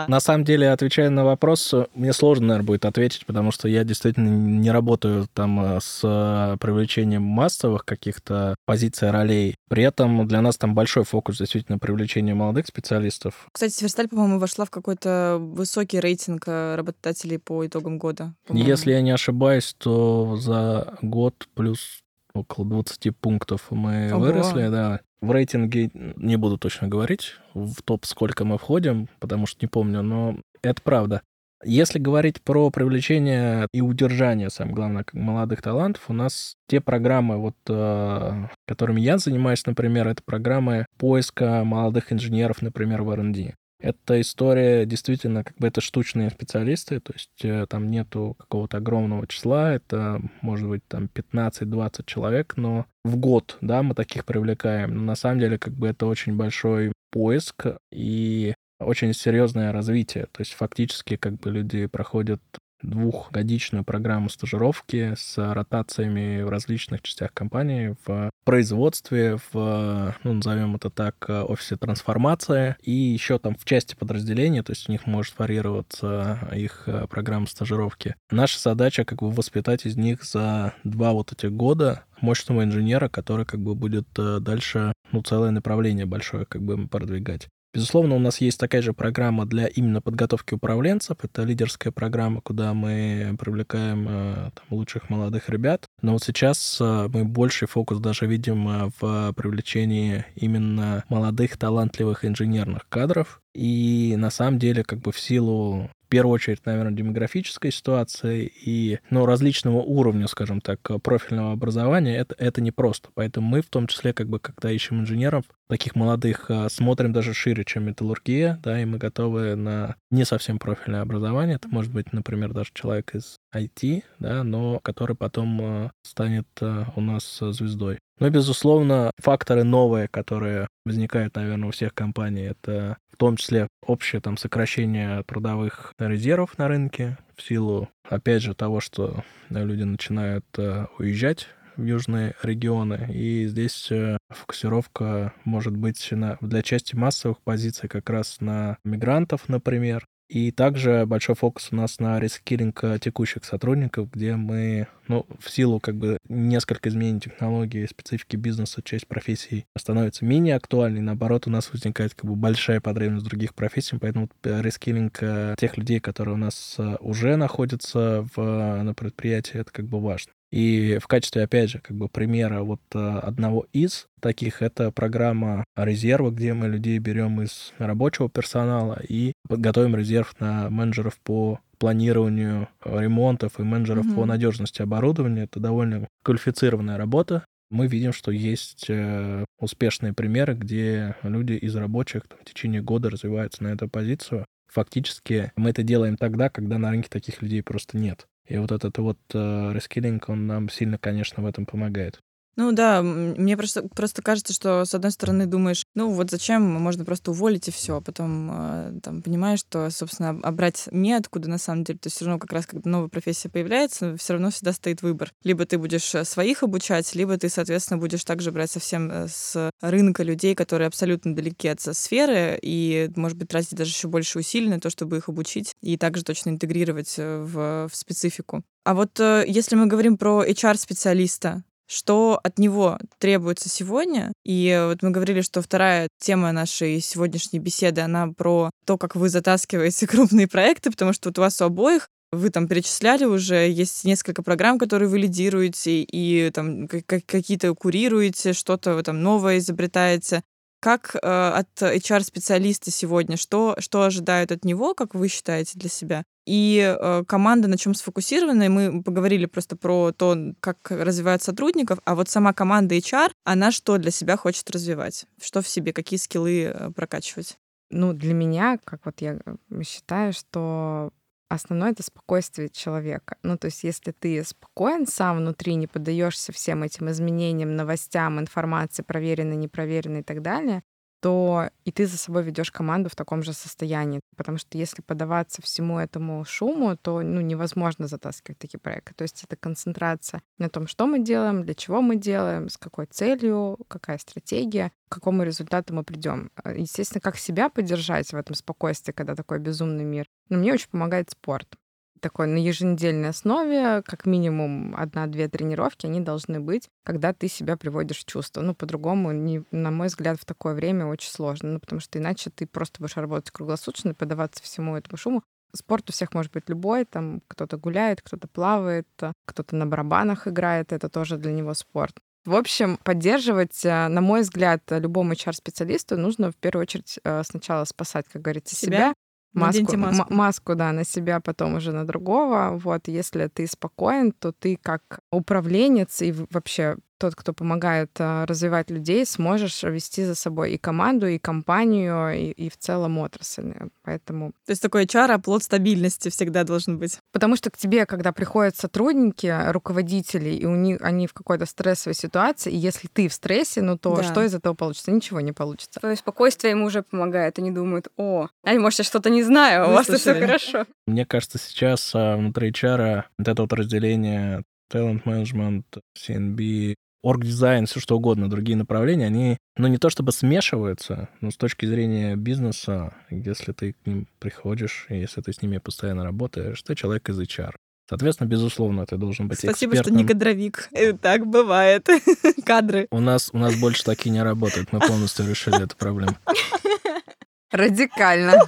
На самом деле, отвечая на вопрос, мне сложно, наверное, будет ответить, потому что я действительно не работаю там э, с привлечением массовых каких-то позиций, ролей. При этом для нас там большой фокус действительно привлечения молодых специалистов. Кстати, Северсталь, по-моему, вошла в какой-то высокий рейтинг э, работодателей по итогам года. Если я не ошибаюсь, то за год плюс около 20 пунктов мы Ого. выросли, да. В рейтинге не буду точно говорить, в топ сколько мы входим, потому что не помню, но это правда. Если говорить про привлечение и удержание, самое главное, молодых талантов, у нас те программы, вот, э, которыми я занимаюсь, например, это программы поиска молодых инженеров, например, в R&D. Эта история действительно, как бы это штучные специалисты, то есть э, там нету какого-то огромного числа, это может быть там 15-20 человек, но в год, да, мы таких привлекаем. Но на самом деле, как бы это очень большой поиск и очень серьезное развитие. То есть фактически как бы люди проходят двухгодичную программу стажировки с ротациями в различных частях компании, в производстве, в, ну, назовем это так, офисе трансформации, и еще там в части подразделения, то есть у них может варьироваться их э, программа стажировки. Наша задача как бы воспитать из них за два вот этих года мощного инженера, который как бы будет э, дальше, ну, целое направление большое как бы продвигать. Безусловно, у нас есть такая же программа для именно подготовки управленцев. Это лидерская программа, куда мы привлекаем э, там, лучших молодых ребят. Но вот сейчас э, мы больший фокус даже видим э, в привлечении именно молодых, талантливых инженерных кадров. И на самом деле, как бы в силу в первую очередь, наверное, демографической ситуации и ну, различного уровня, скажем так, профильного образования, это, это непросто. Поэтому мы в том числе, как бы, когда ищем инженеров, таких молодых, а, смотрим даже шире, чем металлургия, да, и мы готовы на не совсем профильное образование. Это может быть, например, даже человек из IT, да, но который потом а, станет а, у нас звездой. Но, безусловно, факторы новые, которые возникают, наверное, у всех компаний, это в том числе общее там сокращение трудовых резервов на рынке в силу, опять же, того, что люди начинают э, уезжать в южные регионы. И здесь э, фокусировка может быть на, для части массовых позиций как раз на мигрантов, например, и также большой фокус у нас на рескилинг э, текущих сотрудников, где мы, ну, в силу как бы несколько изменений технологий, специфики бизнеса, часть профессий становится менее актуальной. Наоборот, у нас возникает как бы большая потребность других профессиях, поэтому э, рескилинг э, тех людей, которые у нас уже находятся в, на предприятии, это как бы важно. И в качестве, опять же, как бы примера вот э, одного из таких, это программа резерва, где мы людей берем из рабочего персонала и готовим резерв на менеджеров по планированию ремонтов и менеджеров mm-hmm. по надежности оборудования. Это довольно квалифицированная работа. Мы видим, что есть э, успешные примеры, где люди из рабочих там, в течение года развиваются на эту позицию. Фактически мы это делаем тогда, когда на рынке таких людей просто нет. И вот этот вот э, рескилинг, он нам сильно, конечно, в этом помогает. Ну да, мне просто, просто кажется, что с одной стороны думаешь, ну вот зачем, можно просто уволить и все, а потом э, там понимаешь, что, собственно, а брать неоткуда на самом деле, то есть все равно как раз, когда новая профессия появляется, все равно всегда стоит выбор. Либо ты будешь э, своих обучать, либо ты, соответственно, будешь также брать совсем э, с рынка людей, которые абсолютно далеки от сферы, и, может быть, тратить даже еще больше усилий на то, чтобы их обучить и также точно интегрировать в, в специфику. А вот если мы говорим про HR-специалиста, что от него требуется сегодня. И вот мы говорили, что вторая тема нашей сегодняшней беседы, она про то, как вы затаскиваете крупные проекты, потому что вот у вас у обоих вы там перечисляли уже, есть несколько программ, которые вы лидируете, и там какие-то курируете, что-то там новое изобретаете. Как э, от HR-специалиста сегодня, что, что ожидают от него, как вы считаете для себя? И э, команда на чем сфокусирована, и мы поговорили просто про то, как развивают сотрудников, а вот сама команда HR, она что для себя хочет развивать? Что в себе, какие скиллы э, прокачивать? Ну, для меня, как вот я э, считаю, что основное это спокойствие человека. Ну, то есть, если ты спокоен сам внутри, не поддаешься всем этим изменениям, новостям, информации, проверенной, непроверенной и так далее, то и ты за собой ведешь команду в таком же состоянии. Потому что если подаваться всему этому шуму, то ну, невозможно затаскивать такие проекты. То есть это концентрация на том, что мы делаем, для чего мы делаем, с какой целью, какая стратегия, к какому результату мы придем. А, естественно, как себя поддержать в этом спокойствии, когда такой безумный мир. Но мне очень помогает спорт такой на еженедельной основе, как минимум одна-две тренировки, они должны быть, когда ты себя приводишь в чувство. Ну, по-другому, не, на мой взгляд, в такое время очень сложно, ну, потому что иначе ты просто будешь работать круглосуточно подаваться всему этому шуму. Спорт у всех может быть любой, там кто-то гуляет, кто-то плавает, кто-то на барабанах играет, это тоже для него спорт. В общем, поддерживать, э, на мой взгляд, любому HR-специалисту нужно в первую очередь э, сначала спасать, как говорится, себя, себя маску, маску. маску, да, на себя, потом уже на другого. Вот, если ты спокоен, то ты как управленец и вообще тот, кто помогает а, развивать людей, сможешь вести за собой и команду, и компанию, и, и в целом отрасль. Поэтому... То есть такой HR, а плод стабильности всегда должен быть. Потому что к тебе, когда приходят сотрудники, руководители, и у них они в какой-то стрессовой ситуации, и если ты в стрессе, ну то да. что из этого получится? Ничего не получится. То есть спокойствие ему уже помогает. Они думают, о, а может, я что-то не знаю, у вас все хорошо. Мне кажется, сейчас а, внутри HR вот это вот разделение talent management, CNB, оргдизайн, все что угодно, другие направления, они, ну, не то чтобы смешиваются, но с точки зрения бизнеса, если ты к ним приходишь, и если ты с ними постоянно работаешь, ты человек из HR. Соответственно, безусловно, ты должен быть Спасибо, экспертом. что не кадровик. Э, так бывает. Кадры. У нас, у нас больше такие не работают. Мы полностью решили эту проблему. Радикально.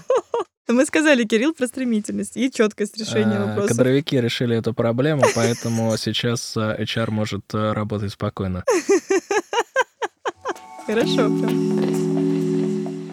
Мы сказали, Кирилл, про стремительность и четкость решения а, вопроса. Кадровики решили эту проблему, поэтому сейчас э, HR может э, работать спокойно. Хорошо.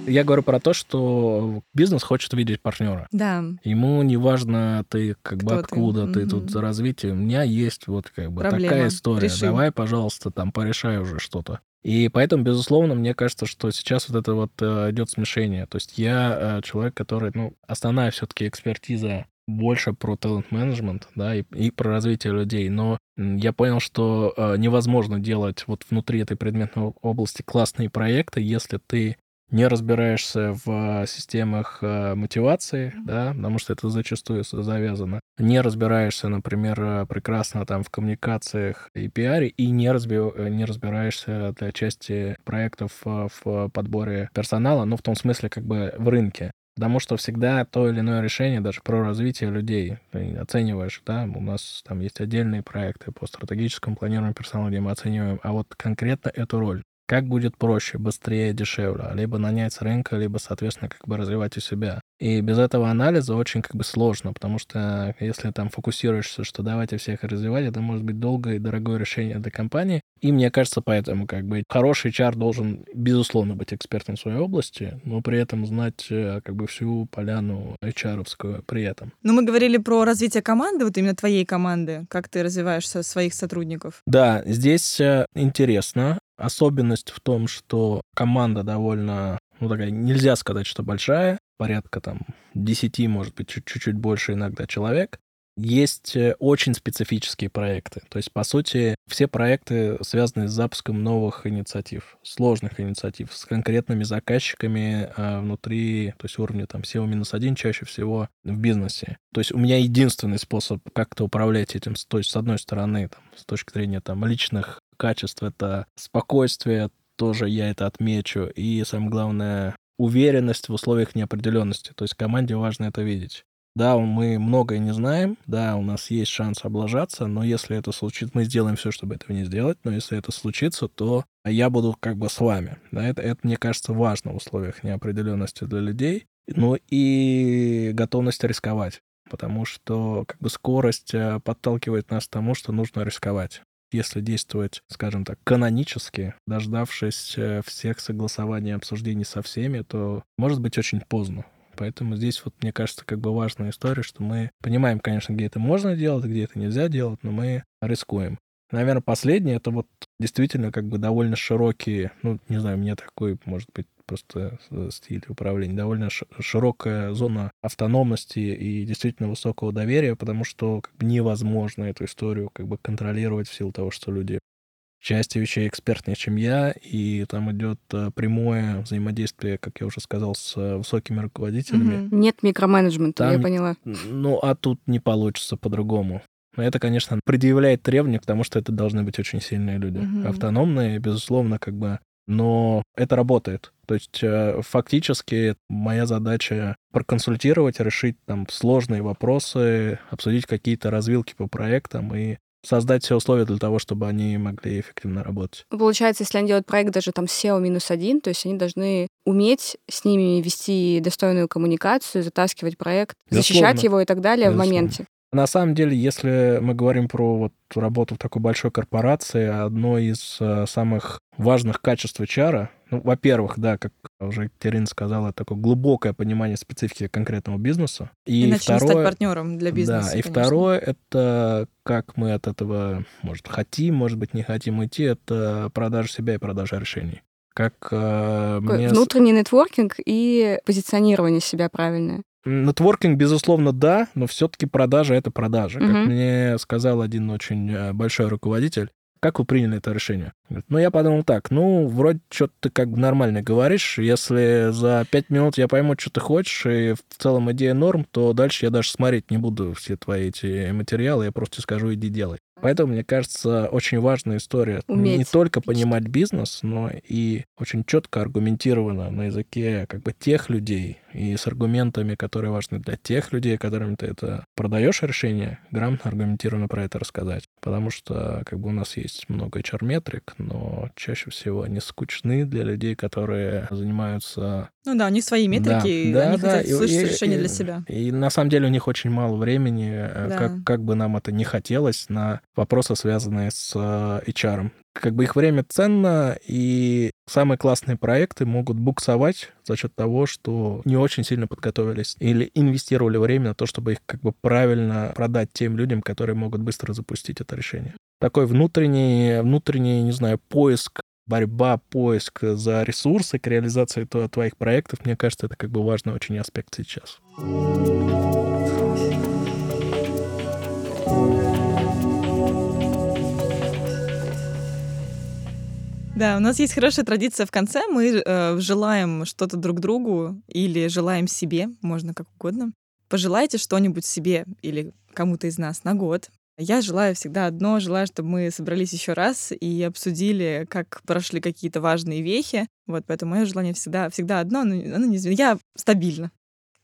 Я говорю про то, что бизнес хочет видеть партнера. Да. Ему не важно, ты как Кто бы откуда ты, ты тут за развитие. У меня есть вот как бы Проблема. такая история. Реши. Давай, пожалуйста, там порешай уже что-то. И поэтому, безусловно, мне кажется, что сейчас вот это вот э, идет смешение. То есть я э, человек, который, ну, основная все-таки экспертиза больше про талант-менеджмент, да, и, и про развитие людей. Но я понял, что э, невозможно делать вот внутри этой предметной области классные проекты, если ты не разбираешься в системах э, мотивации, да, потому что это зачастую завязано, не разбираешься, например, э, прекрасно там в коммуникациях и пиаре, и не, разби... Э, не разбираешься для части проектов в подборе персонала, ну, в том смысле, как бы в рынке. Потому что всегда то или иное решение, даже про развитие людей, ты оцениваешь, да, у нас там есть отдельные проекты по стратегическому планированию персонала, где мы оцениваем, а вот конкретно эту роль. Как будет проще, быстрее, дешевле? Либо нанять с рынка, либо, соответственно, как бы развивать у себя. И без этого анализа очень как бы сложно, потому что если там фокусируешься, что давайте всех развивать, это может быть долгое и дорогое решение для компании. И мне кажется, поэтому как бы хороший HR должен, безусловно, быть экспертом в своей области, но при этом знать э, как бы всю поляну hr при этом. Но мы говорили про развитие команды, вот именно твоей команды, как ты развиваешь своих сотрудников. Да, здесь э, интересно. Особенность в том, что команда довольно, ну такая, нельзя сказать, что большая, порядка там 10, может быть, чуть-чуть больше иногда человек. Есть э, очень специфические проекты. То есть, по сути, все проекты связаны с запуском новых инициатив, сложных инициатив, с конкретными заказчиками а, внутри, то есть уровня там SEO-1 чаще всего в бизнесе. То есть у меня единственный способ как-то управлять этим, то есть с одной стороны, там, с точки зрения там личных качеств, это спокойствие, тоже я это отмечу, и самое главное, уверенность в условиях неопределенности. То есть команде важно это видеть. Да, мы многое не знаем, да, у нас есть шанс облажаться, но если это случится, мы сделаем все, чтобы этого не сделать, но если это случится, то я буду как бы с вами. Да, это, это мне кажется, важно в условиях неопределенности для людей. Ну и готовность рисковать, потому что как бы скорость э, подталкивает нас к тому, что нужно рисковать если действовать, скажем так, канонически, дождавшись э, всех согласований и обсуждений со всеми, то может быть очень поздно. Поэтому здесь вот, мне кажется, как бы важная история, что мы понимаем, конечно, где это можно делать, где это нельзя делать, но мы рискуем. Наверное, последнее, это вот действительно как бы довольно широкие, ну, не знаю, мне такой, может быть, просто стиль управления, довольно широкая зона автономности и действительно высокого доверия, потому что как бы невозможно эту историю как бы контролировать в силу того, что люди части вещей экспертнее, чем я, и там идет э, прямое взаимодействие, как я уже сказал, с э, высокими руководителями. Угу. Нет микроменеджмента, там, я поняла. Ну, а тут не получится по-другому. Но это, конечно, предъявляет требования к тому, что это должны быть очень сильные люди. Угу. Автономные, безусловно, как бы но это работает. То есть э, фактически моя задача проконсультировать, решить там сложные вопросы, обсудить какие-то развилки по проектам и создать все условия для того, чтобы они могли эффективно работать. Получается, если они делают проект даже там SEO минус один, то есть они должны уметь с ними вести достойную коммуникацию, затаскивать проект, Безусловно. защищать его и так далее Безусловно. в моменте. На самом деле, если мы говорим про вот работу в такой большой корпорации, одно из э, самых важных качеств HR, Ну, во-первых, да, как уже Терин сказала, такое глубокое понимание специфики конкретного бизнеса. И Иначе второе, не стать партнером для бизнеса. Да, и конечно. второе это как мы от этого, может, хотим, может быть, не хотим уйти, это продажа себя и продажа решений. Как э, мне... Внутренний нетворкинг и позиционирование себя правильное. Нетворкинг, безусловно, да, но все-таки продажа это продажа. Угу. Как мне сказал один очень э, большой руководитель, как вы приняли это решение? Ну, я подумал так, ну, вроде что-то ты как бы нормально говоришь. Если за пять минут я пойму, что ты хочешь, и в целом идея норм, то дальше я даже смотреть не буду все твои эти материалы, я просто скажу, иди делай. Поэтому, мне кажется, очень важная история Уметь. не только понимать бизнес, но и очень четко аргументированно на языке как бы тех людей и с аргументами, которые важны для тех людей, которым ты это продаешь решение, грамотно аргументированно про это рассказать. Потому что как бы у нас есть много HR-метрик, но чаще всего они скучны для людей, которые занимаются... Ну да, у них свои метрики, да, и да, они да, хотят и, слышать и, решение и, для себя. И на самом деле у них очень мало времени, э, да. как, как бы нам это не хотелось, на вопросы, связанные с э, HR. Как бы их время ценно, и самые классные проекты могут буксовать за счет того, что не очень сильно подготовились или инвестировали время на то, чтобы их как бы правильно продать тем людям, которые могут быстро запустить это решение. Такой внутренний, внутренний, не знаю, поиск борьба, поиск за ресурсы к реализации твоих проектов, мне кажется, это как бы важный очень аспект сейчас. Да, у нас есть хорошая традиция в конце. Мы э, желаем что-то друг другу или желаем себе, можно как угодно. Пожелайте что-нибудь себе или кому-то из нас на год. Я желаю всегда одно, желаю, чтобы мы собрались еще раз и обсудили, как прошли какие-то важные вехи. Вот, поэтому мое желание всегда, всегда одно, но оно не Я стабильно.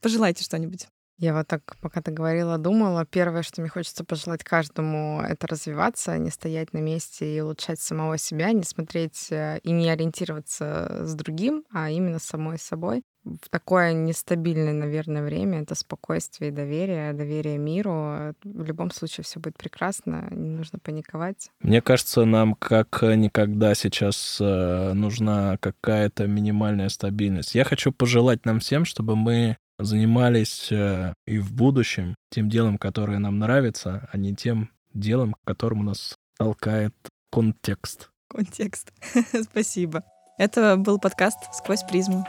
Пожелайте что-нибудь. Я вот так, пока ты говорила, думала. Первое, что мне хочется пожелать каждому, это развиваться, не стоять на месте и улучшать самого себя, не смотреть э, и не ориентироваться с другим, а именно самой собой. В такое нестабильное, наверное, время это спокойствие и доверие, доверие миру. В любом случае все будет прекрасно, не нужно паниковать. Мне кажется, нам как никогда сейчас э, нужна какая-то минимальная стабильность. Я хочу пожелать нам всем, чтобы мы занимались э, и в будущем тем делом, которое нам нравится, а не тем делом, которому нас толкает контекст. Контекст. Спасибо. Это был подкаст «Сквозь призму».